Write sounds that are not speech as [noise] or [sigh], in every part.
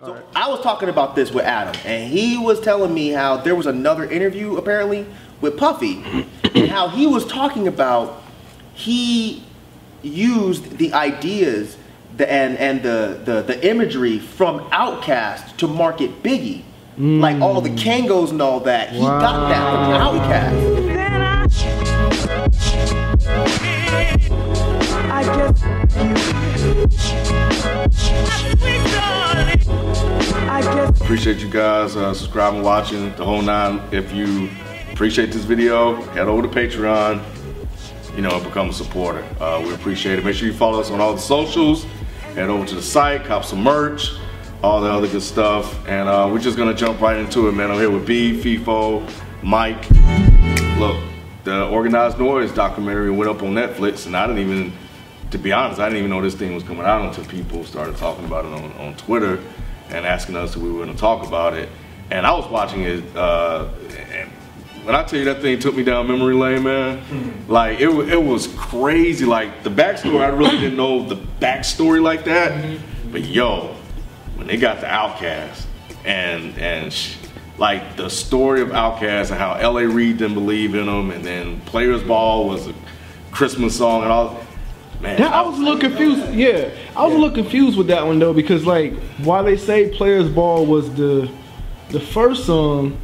So I was talking about this with Adam, and he was telling me how there was another interview apparently with Puffy, [clears throat] and how he was talking about he used the ideas the, and and the, the the imagery from Outkast to market Biggie, like all the mm. Kangols and all that. He got that from Outkast. Appreciate you guys uh, subscribing, watching the whole nine. If you appreciate this video, head over to Patreon. You know, and become a supporter. Uh, we appreciate it. Make sure you follow us on all the socials. Head over to the site, cop some merch, all the other good stuff. And uh, we're just gonna jump right into it, man. I'm here with B, FIFO, Mike. Look, the Organized Noize documentary went up on Netflix, and I didn't even, to be honest, I didn't even know this thing was coming out until people started talking about it on, on Twitter and asking us if we were going to talk about it. And I was watching it, uh, and when I tell you that thing took me down memory lane, man, [laughs] like it, it was crazy. Like the backstory, I really didn't know the backstory like that. But yo, when they got the Outkast and and sh- like the story of Outkast and how L.A. Reid didn't believe in them, and then Players Ball was a Christmas song and all. Man, That, I was a little confused. Yeah, I was a little confused with that one though because like while they say "Players Ball" was the the first song,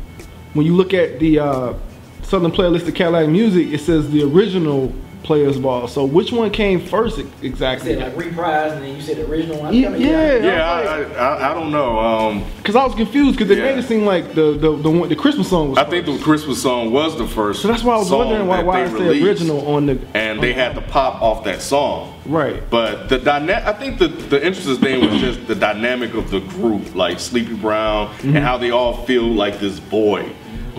when you look at the uh, Southernplayalisticadillacmuzik, it says the original "Players Ball." So which one came first e- You exactly? said like reprise, and then you said the original one. Yeah, I mean, yeah. Yeah, I, I, I don't know. Um, Because I was confused because they Yeah. made it seem like the the the, one, the Christmas song was. I think the Christmas song was the first. so that's why I was wondering why that why they I said original on the. and they had to pop off that song. Right. But the dyna- I think the the interesting thing was just the dynamic of the group, like Sleepy Brown, Mm-hmm. and how they all feel like this boy.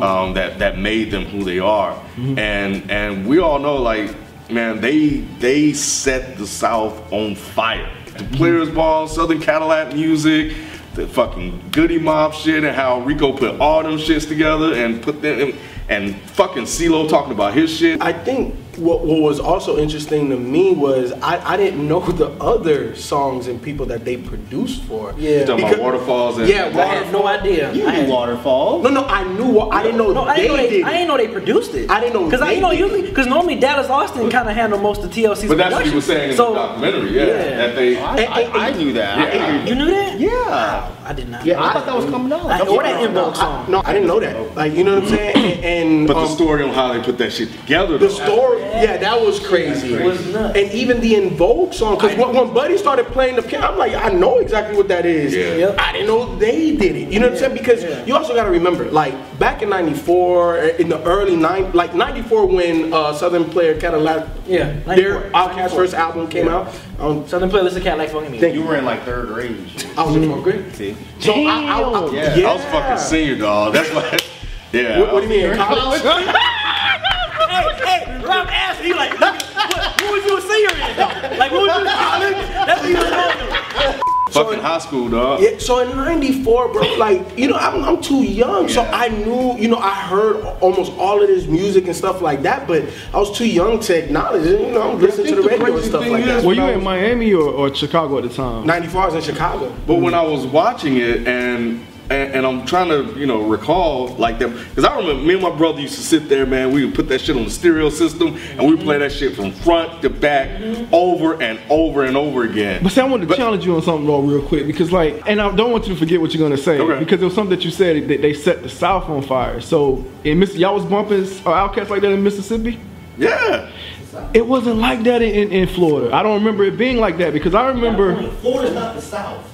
um, that that made them who they are. Mm-hmm. And and we all know, like man, they they set the South on fire. The. Players Ball, Southern Cadillac music. The fucking Goodie Mob shit and how Rico put all them shits together and put them and fucking CeeLo talking about his shit. I think what, what was also interesting to me was I, I didn't know the other songs and people that they produced for. Yeah. talking Because- about waterfalls and Yeah, I had no idea. You I knew had, Waterfall. No, no, I knew I didn't know No, I they didn't, know they, did. I didn't know they produced it. I didn't know because I they you know usually because normally Dallas Austin kind of handle most of TLC's But that's what he production. was saying in so, the documentary, yeah. yeah. That they I, I, I knew that. Yeah. You knew that? Yeah. I did not. Yeah, I thought that was coming out. I, or that En Vogue song. no, I didn't know that. Like you know what I'm saying? And, and, But the um, story on how they put that shit together The story, yeah, that was crazy. It was nuts. And even the En Vogue song, because when, when Buddy started playing the piano, I'm like, I know exactly what that is. Yeah. Yep. I didn't know they did it. You know what I'm saying? Because Yeah. you also got to remember, like back in '94, in the early nine, like '94 when uh, Southern Player Cadillac, Yeah, their 94, Outkast first album came Yeah. out. Um, Southern playlist of Cadillac fucking me. Thank You were in like third grade. I was in fourth grade. See? So I, I, I, Yeah. yeah. I was fucking senior dog. That's why [laughs] yeah. What, what do you mean? in College? Hey, hey, Rob asked me like, what, what, what was you a senior in? Like, what was you in college? That's what he was going Fucking high school dog. Yeah, so in '94, bro, like you know, I'm, I'm too young, so I knew, you know, I heard almost all of this music and stuff like that, but I was too young to acknowledge it. You know, I'm listening to the the radio and stuff like that. Were you when in Miami or, or Chicago at the time? '94, I was in Chicago. But when I was watching it and and, and I'm trying to, you know, recall like that because I remember me and my brother used to sit there, man. We would put that shit on the stereo system and we play that shit from front to back over and over and over again. But see, I wanted to But- challenge you on something, though, real quick, because like, and I don't want you to forget what you're gonna say, Okay. because it was something that you said that they set the South on fire. So, in Miss, y'all was bumping uh, Outkast like that in Mississippi. Yeah. It wasn't like that in, in, in Florida. I don't remember it being like that because I remember. Florida's not the South.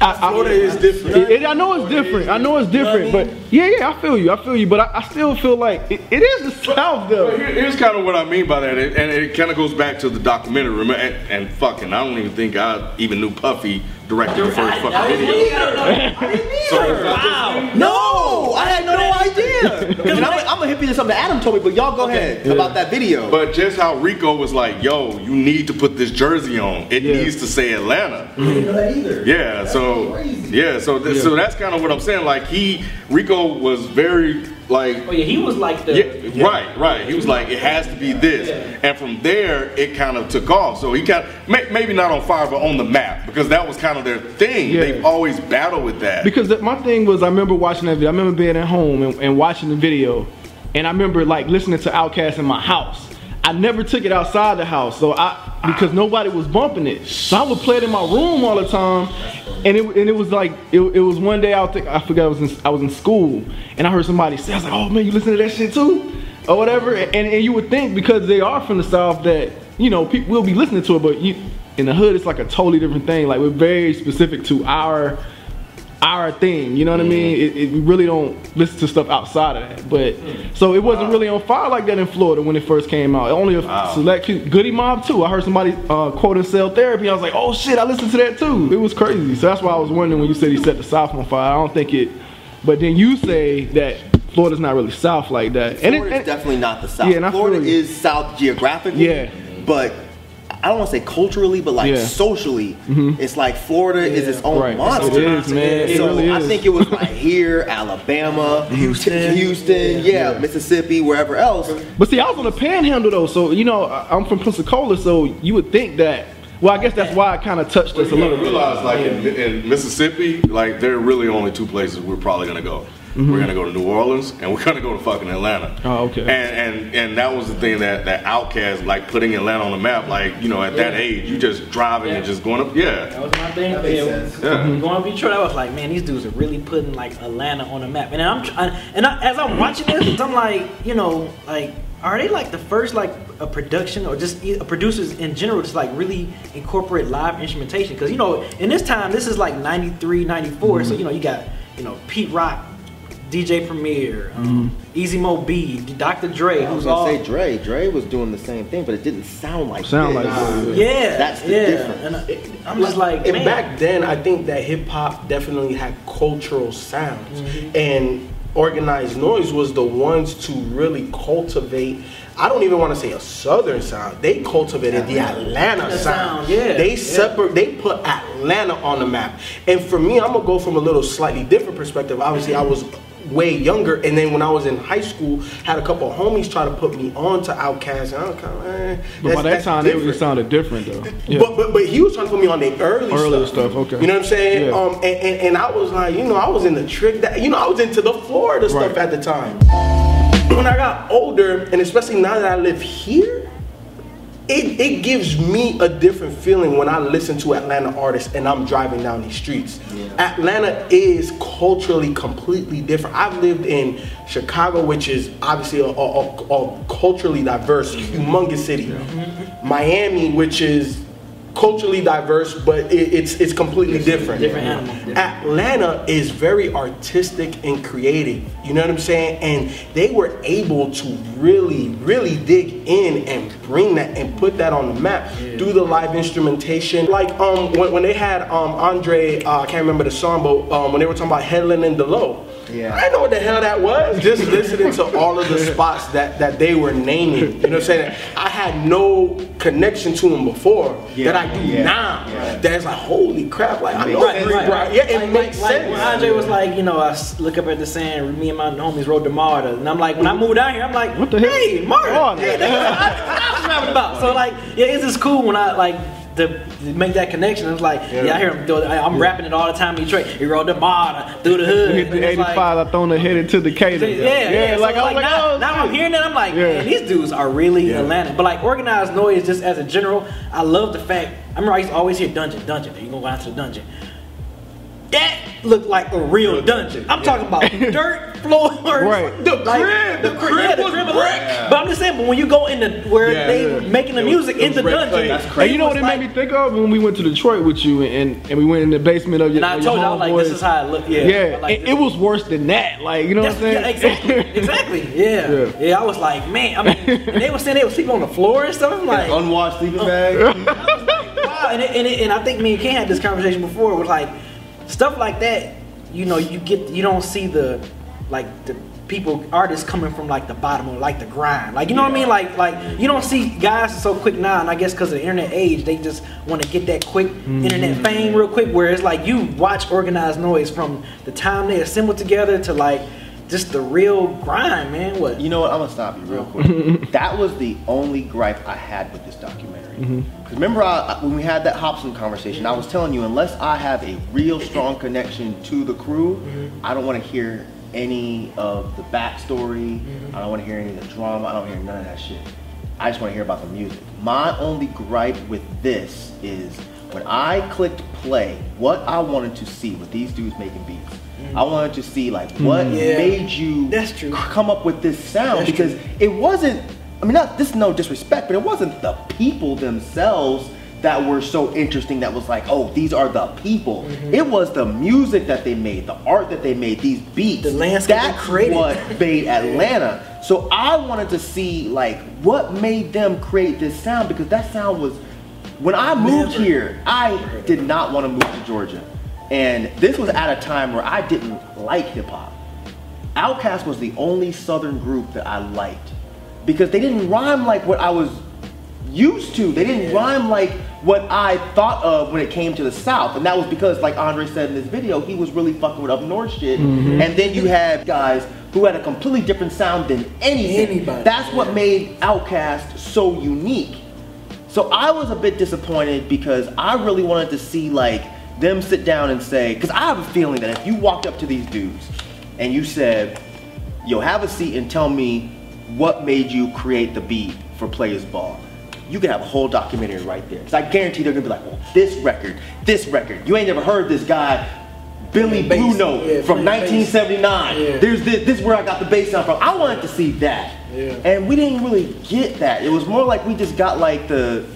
I, I- Florida is different. It, it- I know it's different. I know it's different, but yeah, yeah, I feel you. I feel you, but I, I still feel like it, it is the South, But though. here- here's kind of what I mean by that, and and it kind of goes back to the documentary. Remember, and, and fucking, I don't even think I even knew Puffy directed the first fucking video. [laughs] Wow. No, I had no [laughs] idea. and I'm, I'm gonna hit you to something Adam told me, but y'all go ahead about that video. But just how Rico was like, "Yo, you need to put this jersey on. It Yeah. needs to say Atlanta." I didn't know that either. Yeah, so crazy. yeah, so th- so that's kind of what I'm saying. Like he, Rico was very like Oh yeah, he was like the. Yeah, right, right. He was like, it has to be this, and from there it kind of took off. So he kind of may, maybe not on fire, but on the map because that was kind of their thing. Yeah. They've always battled with that. Because the, my thing was, I remember watching that video. I remember being at home and, and watching the video, and I remember like listening to Outkast in my house. I never took it outside the house, so I because nobody was bumping it. So I would play it in my room all the time, and it and it was like it, it was one day I think I forgot I was in I was in school, and I heard somebody say I was like, oh man, you listen to that shit too, or whatever, and and you would think because they are from the south that you know people will be listening to it, but you in the hood it's like a totally different thing. Like we're very specific to our our thing. You know what I mean? It, it, we really don't listen to stuff outside of that. But so it wasn't really on fire like that in Florida when it first came out. Only a Wow. select few- Goodie Mob too. I heard somebody uh, quoting Cell Therapy. I was like, oh shit, I listened to that too. It was crazy. So that's why I was wondering when you said he set the South on fire. I don't think it. But then you say that Florida's not really South like that. And, it, Florida's and definitely not the South. Yeah, and Florida feel is South geographically. Yeah. But I don't want to say culturally, but like Yeah. Mm-hmm. socially, it's like Florida is its own Right. monster. It is, man. It so really I think it was like here, Alabama, Houston, Houston, yeah, Mississippi, wherever else. But see, I was on the Panhandle though, so you know I- I'm from Pensacola, so you would think that. Well, I guess that's why I kind of touched us a little gotta bit. realize, like in, in Mississippi, like there are really only two places we're probably gonna go. We're gonna go to New Orleans and we're gonna go to fucking Atlanta. Mm-hmm. Oh, okay. And and and that was the thing that that Outkast like putting Atlanta on the map. Like you know, at that age, you just driving and just going up. Yeah. That was my thing. makes Yeah, sense. Yeah. Going to Detroit, I was like, man, these dudes are really putting like Atlanta on the map. And I'm trying, and I, as I'm watching this, I'm like, you know, like, are they like the first like a production or just e- producers in general just like really incorporate live instrumentation? Because you know, in this time, this is like 93, 94, so you know, you got you know Pete Rock. DJ Premier, um, Easy Mo Bee, Dr. Dre, I was who's gonna all say Dre. Dre was doing the same thing, but it didn't sound like Sound this. like this. yeah, That's the yeah. difference. And I, I'm just like, and man. back then, I think that hip hop definitely had cultural sounds, Mm-hmm. and Organized Noize was the ones to really cultivate. I don't even want to say a southern sound. They cultivated the Atlanta The sound. sound, yeah, They yeah. separate. They put Atlanta on the map. And for me, I'm gonna go from a little slightly different perspective. Obviously, I was way younger, and then when I was in high school, had a couple of homies try to put me on to Outkast, and I was kind of, eh, But by that time, it, it sounded different though. Yeah. [laughs] But, but but he was trying to put me on the early Earlier stuff. stuff, okay. You know what I'm saying? Yeah. Um, and, and, and I was like, you know, I was in the trick that you know, I was into the Florida stuff at the time. When I got older, and especially now that I live here, it, it gives me a different feeling when I listen to Atlanta artists and I'm driving down these streets. Atlanta is culturally completely different. I've lived in Chicago, which is obviously a, a, a- a culturally diverse, mm-hmm. humongous city. Miami, which is culturally diverse, but it, it's it's completely different. Different animal. Atlanta is very artistic and creative. You know what I'm saying? And they were able to really, really dig in and bring that and put that on the map through the live instrumentation. Like um when, when they had um Andre, uh, I can't remember the song, but um, when they were talking about Headland and Delowe. Yeah. I didn't know what the hell that was. Just listening to all of the spots that, that they were naming. You know what I'm saying? I had no connection to them before that I do yeah, now. yeah. That's like, holy crap. Like, I know sense. Free Brian. Yeah, it like, makes like, sense. Like when Andre was like, you know, I look up at the sand, me and my homies rode to Marta. And I'm like, when I moved out here, I'm like, What the hell? hey, Marta. Marta. Hey, that's what I, I was rapping about. So like, yeah, it's just cool when I like to, make that connection. It's like, yeah, I hear him. Do it. I- I'm rapping it all the time in Detroit. He rode the Marta through the hood. hit the it's like- 85, I thrown the head into Decatur. yeah, yeah, So like I was oh like, now, oh, now I'm hearing that I'm like, Yeah. man, these dudes are really Atlanta. But like Organized Noize, just as a general, I love the fact. I remember I used to always hear dungeon, dungeon. You gonna go out to the dungeon. That looked like a real dungeon. I'm talking about [laughs] dirt floors, Right. The crib, the the crib, crib the was crib. brick. But I'm just saying, but when you go in the where Yeah, they yeah. making the It music it in the dungeon, clay. That's And you know what it was made me think of when we went to Detroit with you and, and we went in the basement of your And I told you, your I was like, this is how it look. Yeah, Yeah, Like, it, it was worse than that. Like, you know what I'm saying? yeah, exactly, [laughs] exactly. Yeah. Yeah. yeah, I was like, man. I mean, [laughs] and they were saying they were sleeping on the floor and stuff. I'm like, Unwashed sleeping uh, bag. wow. And, and, and I think me and Ken had this conversation before. Was like stuff like that. You know, you get you don't see the like the people artists coming from like the bottom or like the grind. Like you know what I mean? Like like you don't see guys so quick now. And I guess because of the internet age, they just want to get that quick mm-hmm. internet fame real quick. Whereas like you watch Organized Noize from the time they assemble together to like just the real grind, man. What? You know what? I'm gonna stop you real quick. [laughs] that was the only gripe I had with this documentary. Mm-hmm. Because remember, I, when we had that Hobson conversation, I was telling you, unless I have a real strong connection to the crew, mm-hmm. I don't want to hear any of the backstory. Mm-hmm. I don't want to hear any of the drama. I don't hear none of that shit. I just want to hear about the music. My only gripe with this is when I clicked play, what I wanted to see with these dudes making beats. I wanted to see like what Yeah. made you That's true. come up with this sound That's because true. it wasn't I mean not this is no disrespect, but it wasn't the people themselves that were so interesting that was like, oh, these are the people. Mm-hmm. It was the music that they made, the art that they made, these beats. The landscape That's created. what made Atlanta. So I wanted to see like what made them create this sound because that sound was when I moved Never. here, I did not want to move to Georgia. And this was at a time where I didn't like hip hop. Outkast was the only southern group that I liked because they didn't rhyme like what I was used to. They didn't rhyme like what I thought of when it came to the South. And that was because, like Andre said in this video, he was really fucking with up north shit. Mm-hmm. And then you had guys who had a completely different sound than anything. Anybody. That's what made Outkast so unique. So I was a bit disappointed because I really wanted to see like them sit down and say, because I have a feeling that if you walked up to these dudes and you said, "Yo, have a seat and tell me what made you create the beat for Players Ball," you could have a whole documentary right there. Because I guarantee they're gonna be like, "Well, this record, this record, you ain't never heard this guy." Billy bass. Blue Note Yeah, from 1979. Yeah. There's this, this is where I got the bass sound from. I wanted to see that. Yeah. And we didn't really get that. It was more like we just got like the.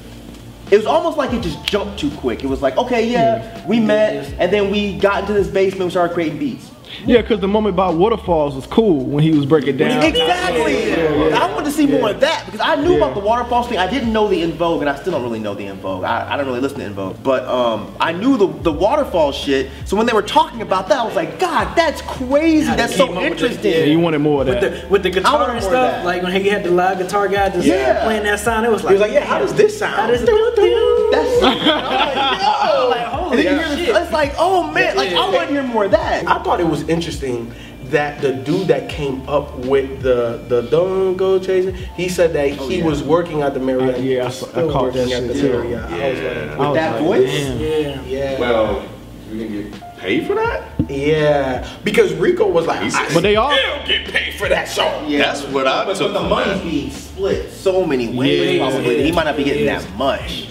It was almost like it just jumped too quick. It was like, okay, yeah, we met, and then we got into this basement, we started creating beats. Yeah, because the moment about waterfalls was cool when he was breaking down. Exactly. I wanted to see more of that because I knew Yeah. about the waterfalls thing. I didn't know the En Vogue, and I still don't really know the En Vogue. I, I don't really listen to En Vogue, but um, I knew the the waterfall shit. So when they were talking about that, I was like, God, that's crazy. How That's so came up interesting. Yeah, you wanted more of With that. the with the guitar and stuff, like when he had the live guitar guy just Yeah. playing that sound, it was like, He was like, yeah, how does this sound? How does it do? That's so, I'm like, yo. Like, holy and then you hear shit. it's like, oh man, like I want to hear more of that. I thought it was interesting that the dude that came up with the the don't go chasing, he said that he yeah. was working at the Marriott. Uh, yeah, I saw- I caught that working at shit the too. Marriott. I was like, I With was that like, voice? damn. Yeah. yeah, Well, you can get paid for that? yeah, because Rico was like, He's- I But they all- get paid for that song. Yeah, That's what I but, took But the from money's being split so many ways. Yeah. probably. He might not be getting Yeah. that much.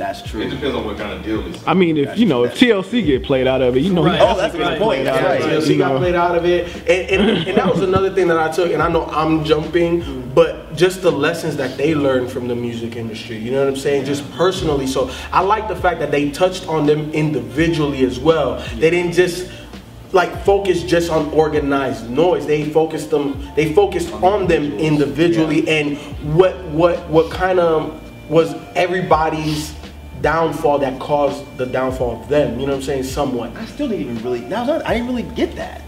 That's true. It depends on what kind of deal it's. I mean, if you know, if TLC get played out of it, you know, he Right. Oh, that's a good Right. point. That's Yeah, right. TLC You got know. played out of it, and, and, and that was another thing that I took. And I know I'm jumping, but just the lessons that they learned from the music industry. You know what I'm saying? Just personally. So I like the fact that they touched on them individually as well. They didn't just like focus just on Organized Noize. They focused them. They focused on them individually and what what what kind of was everybody's downfall that caused the downfall of them. You know what I'm saying? Somewhat. I still didn't even really. That was, I didn't really get that.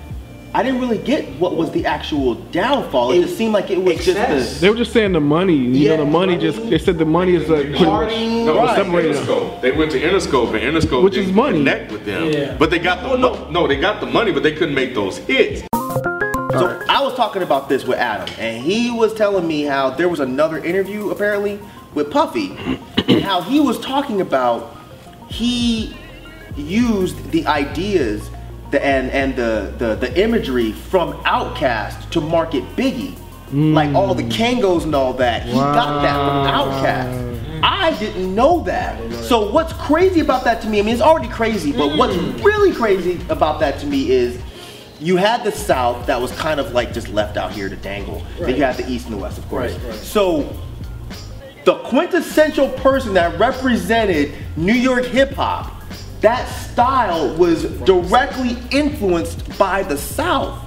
I didn't really get what was the actual downfall. It, It- just seemed like it was excess. just They were just saying the money. You Yeah, know, the money money. just. They said the money is like pretty much Partying. No, Right. separated separated. Interscope. They went to Interscope, and Interscope Which is didn't money. connect with them. Yeah. But they got the Oh, no. no. no, they got the money, but they couldn't make those hits. So I was talking about this with Adam, and he was telling me how there was another interview apparently with Puffy, and [clears throat] how he was talking about he used the ideas the, and and the, the the imagery from Outkast to market Biggie, hmm. like all the Kangols and all that. He got that from Outkast. I didn't know that. So what's crazy about that to me? I mean, it's already crazy, but hmm. what's really crazy about that to me is you had the South that was kind of like just left out here to dangle. Then you had the East and the West, of course. Right, right. So the quintessential person that represented New York hip hop, that style was directly influenced by the South.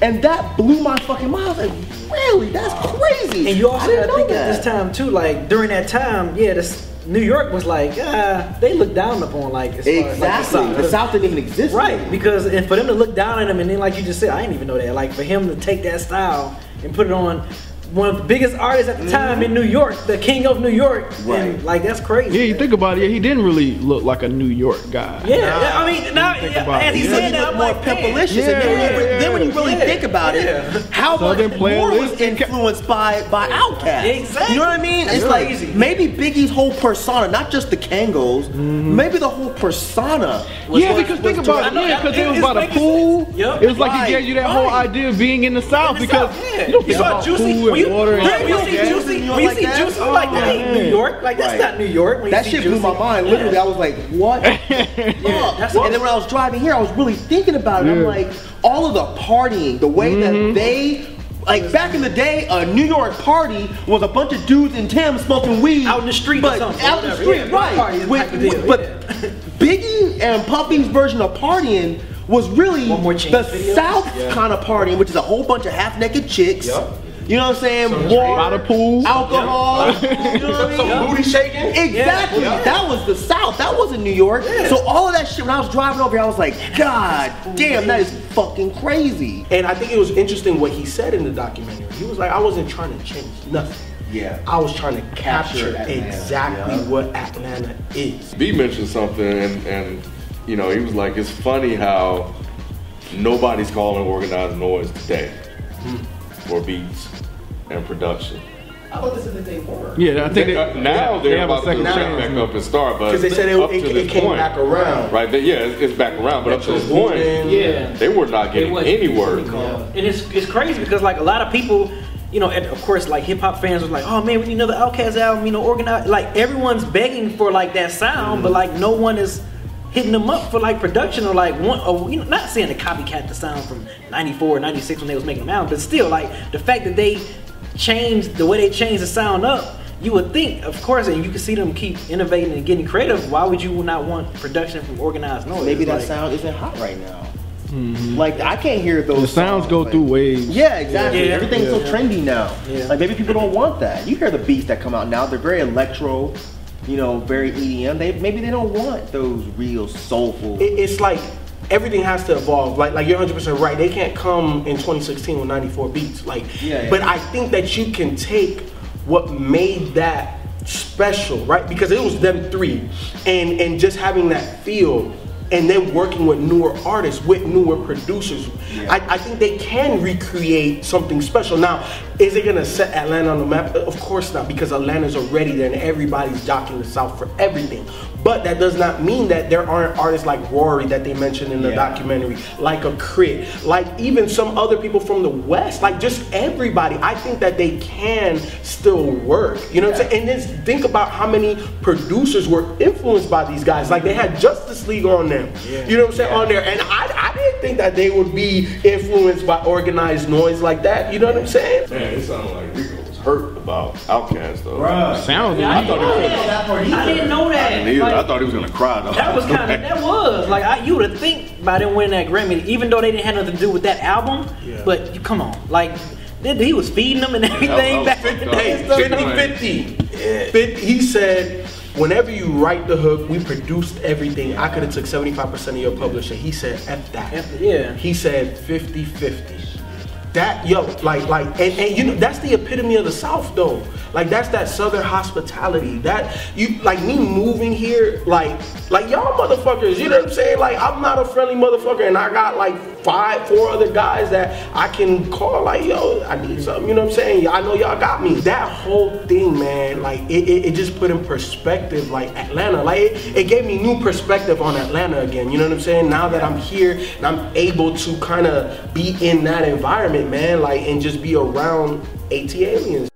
And that blew my fucking mind. I was like, really? That's crazy. And you also didn't gotta think know at this time too, like during that time, yeah, this New York was like, ah, they looked down upon like as far as, like, Exactly. The South didn't even exist. Right, then. because and for them to look down at him and then like you just said, I didn't even know that. Like for him to take that style and put it on one of the biggest artists at the mm-hmm. time in New York, the king of New York. Right. And, like that's crazy. Yeah, you think about it. Yeah, he didn't really look like a New York guy. Yeah, yeah, I mean, now think about as it. he Yeah. said that, I'm more like, man, pepperlicious. Yeah, and then, when you, yeah, then when you really yeah. think about Yeah. it, how Southern much more was playlist. influenced by by Outkast? Exactly. You know what I mean? It's crazy. like maybe Biggie's whole persona, not just the Kangols, mm-hmm. maybe the whole persona. was- yeah, because was think about it. Yeah, because it- it was it's about a pool. sense. It was like he gave you that whole idea of being in the South because you don't think saw about Juicy. pool When you, and water. and when shit you see that. Juicy, New York when you like see that? Juicy, you're like that ain't Oh, New. York. Like that's Right. not New York. When That see shit blew my Juicy. mind. Yeah. Literally, I was like, "What?" [laughs] that's and then when I was driving here, I was really thinking about it. I'm like, all of the partying, the way Mm-hmm. that they. Like back in the day, a New York party was a bunch of dudes in Tim's smoking weed Out in the street or but something, Out in the street, yeah, right? party is With- deal, with- but yeah. Biggie and Puffy's version of partying was really One More Chance the video? South Yeah. kind of partying, which is a whole bunch of half-naked chicks. Yup. You know what I'm saying? By War, the pool. alcohol. you know what I mean? [laughs] Some booty shaking. Exactly. Yeah. That was the South. That wasn't New York. So all of that shit, when I was driving over here, I was like, God damn, that is fucking crazy. And I think it was interesting what he said in the documentary. He was like, I wasn't trying to change nothing. Yeah. I was trying to capture, Capture Atlanta, exactly yeah. what Atlanta is. B mentioned something, and, and you know, he was like, it's funny how nobody's calling Organized Noize today hmm. For beats and production. I thought this is the they were. Yeah, I think They- they, uh, now they they're have a about to second check chance. back up and start, but because they said it- up it- to it this came point, back around. Right? They, yeah, it's, it's back around, but up to this point, Yeah. they were not getting wasn't any work. And it's it's crazy because like a lot of people, you know, and of course like hip hop fans was like, oh man, we need another Outkast album, you know, organized. Like everyone's begging for like that sound, but like no one is hitting them up for like production or like one or you know not saying to copycat the sound from 94 96 when they was making them out but still like the fact that they changed the way they changed the sound up you would think of course and you can see them keep innovating and getting creative why would you not want production from Organized Noize Maybe that Like, sound isn't hot right now. Mm-hmm. Like I can't hear those. The sounds songs, go like- through waves. Yeah, exactly. Yeah. Everything's so trendy now. Yeah. Like maybe people don't want that. You hear the beats that come out now; they're very electro, you know, very EDM. They maybe they don't want those real soulful. It, it's like everything has to evolve. Like like you're 100 percent right. They can't come in 2016 with 94 beats. Like, Yeah, yeah. but I think that you can take what made that special, right? Because it was them three, and and just having that feel. And then working with newer artists, with newer producers, I, I think they can recreate something special. Now, is it gonna set Atlanta on the map? Of course not, because Atlanta's already there and everybody's jockeying the South for everything. But that does not mean that there aren't artists like Raury that they mentioned in the Yeah. documentary, like a Crit, like even some other people from the West, like just everybody. I think that they can still work. You know what I'm saying? And then think about how many producers were influenced by these guys. Like they had Justice League on them. You know what I'm saying? On there. And I, I didn't think that they would be influenced by Organized Noize like that. You know what I'm saying? Man, it sounded like hurt about Outkast though. Sounds Yeah, I like didn't know that. I didn't know that. I didn't. Like, I thought he was gonna cry though. That was [laughs] kind of that was like I, you would think by them winning that Grammy, even though they didn't have nothing to do with that album. Yeah. But you come on, like they- he was feeding them and everything that back in the day. up. and stuff. Hey, 50 50. 50 he said, whenever you write the hook, we produced everything. I could have took 75% of your publisher. He said, F that. F- yeah. He said 50 50. That yo, like, like, and, and you know, that's the epitome of the South, though. Like, that's that Southern hospitality. That you, like, me moving here, like, like y'all motherfuckers. You know what I'm saying? Like, I'm not a friendly motherfucker, and I got like five, four other guys that I can call. Like, yo, I need something. You know what I'm saying? I know y'all got me. That whole thing, man, like, it, it, it just put in perspective, like Atlanta. Like, it, it gave me new perspective on Atlanta again. You know what I'm saying? Now that I'm here and I'm able to kind of be in that environment, man, like, and just be around ATLiens.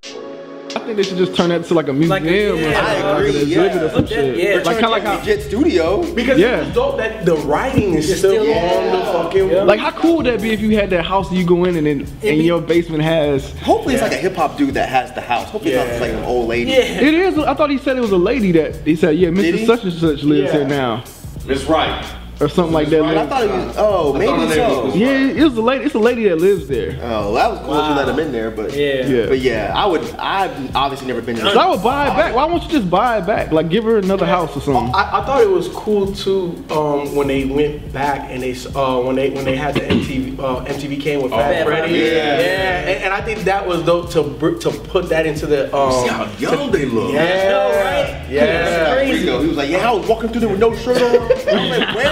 I think they should just turn that to like a museum Like a- or yeah, something, I like agree, an yeah. exhibit or some that- shit. yeah. Like kind of like a Legit studio. Because Yeah. it was dope that the writing is still, still on the fucking. Wall. Like how cool would that be if you had that house and you go in and then and be- your basement has. Hopefully, it's like a hip hop dude that has the house. Hopefully, it's not like an old lady. Yeah. It is. I thought he said it was a lady that he said, yeah, Did Mr. Such and Such lives Yeah. here now. Miss Wright, or something like that. But I thought it was. Oh, I maybe so. was- yeah, it was a lady. It's a lady that lives there. Oh, that was cool that you let him in there, but Yeah. Yeah. But yeah, I would. I've obviously never been in. So I would buy it back. Why won't you just buy it back? Like give her another house or something. I, I thought it was cool too um, when they went back and they uh, when they when they had the MTV uh, MTV came with Fat Fat Freddy. Freddy. Yeah, And, and I think that was dope to br- to put that into the. Um, See how young they look. yeah, know, right? Yeah. Crazy. Rico, He was like, yeah, I was walking through there with no shirt on. [laughs] I was like, where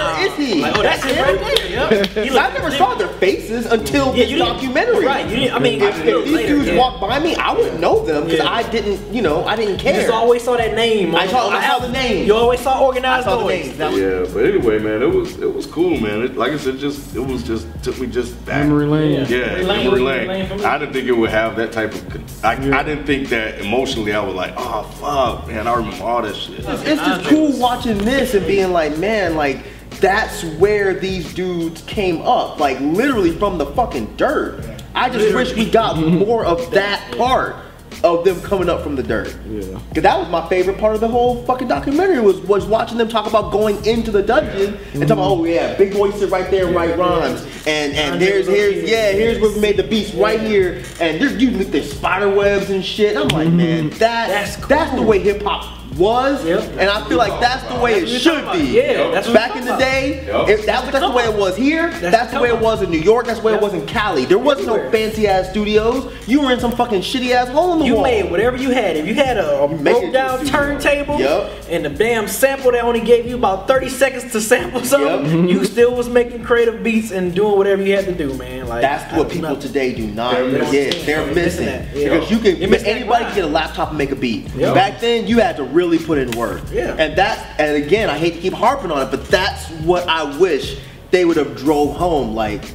is? Like, oh, that's it right there. Yep. You I never saw their faces until Yeah, this you didn't- documentary. Right. You didn't, I mean, If, if these later, dudes yeah. walked by me, I wouldn't know them because Yeah. I didn't, you know, I didn't You care. just always saw that name. I on- saw- on I saw the name. You always saw I organized saw the noise. names. That was- Yeah, but anyway, man, it was it was cool, man. It, like I said, just it was just took me just back. Memory lane. Yeah, Memory lane, memory memory lane. lane for me. I didn't think it would have that type of. con- I, I didn't think that emotionally. I was like, oh fuck, man, I remember all that shit. It's just cool watching this and being like, man, like that's where these dudes came up, like literally from the fucking dirt. I just wish we got more of that part of them coming up from the dirt. Yeah. Cause that was my favorite part of the whole fucking documentary was was watching them talk about going into the dungeon and talking about, oh yeah, big boy sit right there and write rhymes. And and there's here's yeah, here's where we made the beats right here. And there's you look there's spider webs and shit. I'm like, man, that That's that's the way hip hop was. Yep. And I feel like that's the way it should be. Yeah, that's Back in the day, Yep. if that, that's the way it was here. That's, the the way it was in New York. That's the way it was in Cali. There was no fancy ass studios. You were in some fucking shitty ass hole in the You wall. made whatever you had. If you had a, a You make it broke down to a studio. turntable Yup. and the damn sample that only gave you about 30 seconds to sample something, Yup. you still was making creative beats and doing whatever you had to do, man. Like That's what people know. today do not They're get. missing. They're They're missing missing that, yeah. because you can. That Anybody can get a laptop and make a beat. Yeah. Back then, you had to really put in work. Yeah. And that's and again, I hate to keep harping on it, but that's what I wish they would have drove home. Like,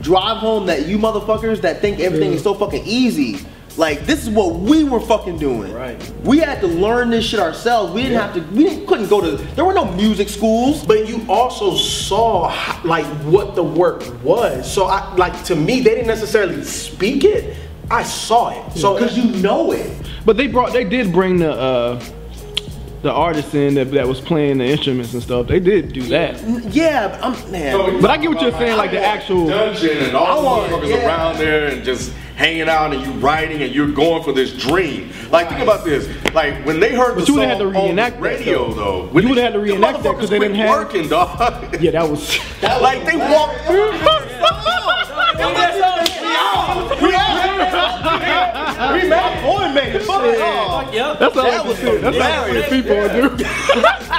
drive home that you motherfuckers that think everything is so fucking easy. Like this is what we were fucking doing. Right. We had to learn this shit ourselves. We didn't have to. We didn't, couldn't go to. There were no music schools. But you also saw like what the work was. So I like to me they didn't necessarily speak it. I saw it. So because you know it. But they brought, they did bring the uh, the artist in that, that was playing the instruments and stuff. They did do that. Yeah, but I'm man. But I get what you're saying, like the actual. dungeon and all the want- motherfuckers yeah. around there and just hanging out and you writing and you're going for this dream. Like think about this. Like when they heard But the you song had to on the reenact that, radio though. though. when You would've had to reenact reenact that 'cause they didn't have- working, dog. [laughs] Yeah, that was. like they walked. [laughs] we mad boy made it. Fuck it all. Oh. Fuck, yep. That's all That like was the shit. That's not like the people do. [laughs]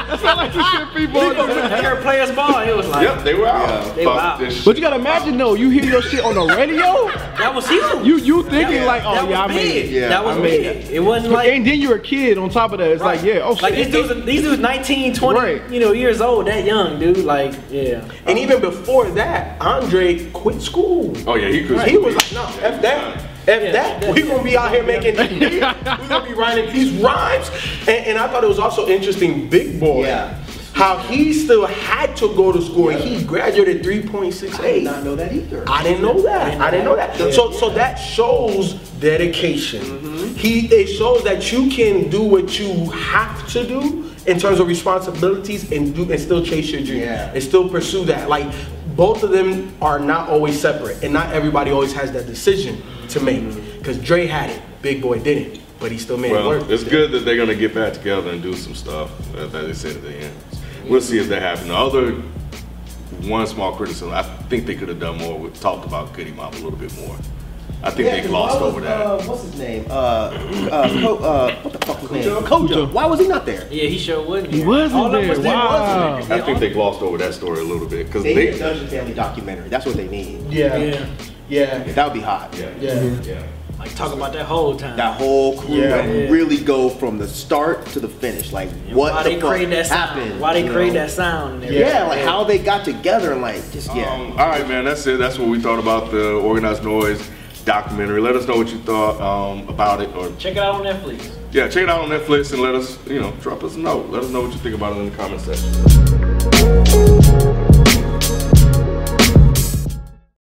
That's not like the shit people do. I heard players ball. It was like Yep, they were out. They were out. this shit. But you gotta imagine though, you hear your shit on the radio, that was huge. you you thinking like, oh yeah, I made it. Yeah, that was I made big. It wasn't like and then you're a kid on top of that. It's like, yeah, oh like shit. these dudes, these dudes 19, 20, Right. you know, years old, that young, dude. Like, yeah. and even before that, Andre quit school. Oh yeah, he could. He was like, no, F that. F Yeah, that. yeah. We gonna be out here making [laughs] We're gonna be writing these rhymes. And, and I thought it was also interesting, Big Boy. Yeah. How he still had to go to school and he graduated 3.68. I did not know that either. I didn't know that. I didn't know that. So so that shows dedication. Mm-hmm. He it shows that you can do what you have to do in terms of responsibilities and do and still chase your dream Yeah. and still pursue that. Like both of them are not always separate and not everybody always has that decision to make. Because Dre had it, Big Boy didn't, but he still made it work. it's good that they're gonna get back together and do some stuff that, that they said at the end. We'll see if that happens. The other one small criticism, I think they could have done more. We talked about Goodie Mob a little bit more. I think Yeah, they 'cause glossed was, over that. Uh, what's his name? Uh, uh, [clears throat] Co- uh, what the fuck was his name? Khujo. Why was he not there? Yeah, he sure wasn't. He wasn't All there. was Wow. wasn't I think they glossed over that story a little bit because They they. need a Dungeon Family documentary. That's what they need. yeah. Yeah. Yeah. That would be hot. Yeah, Yeah. yeah. Like talk about that whole time. That whole crew Yeah. and really go from the start to the finish. Like what why the they fuck created that happened? sound? Why they you created know? that sound? Yeah, like how they got together like just yeah. Um, all right, man. That's it. That's what we thought about the Organized Noize documentary. Let us know what you thought um, about it, or Check it out on Netflix. yeah, check it out on Netflix and let us, you know, drop us a note. Let us know what you think about it in the comment section.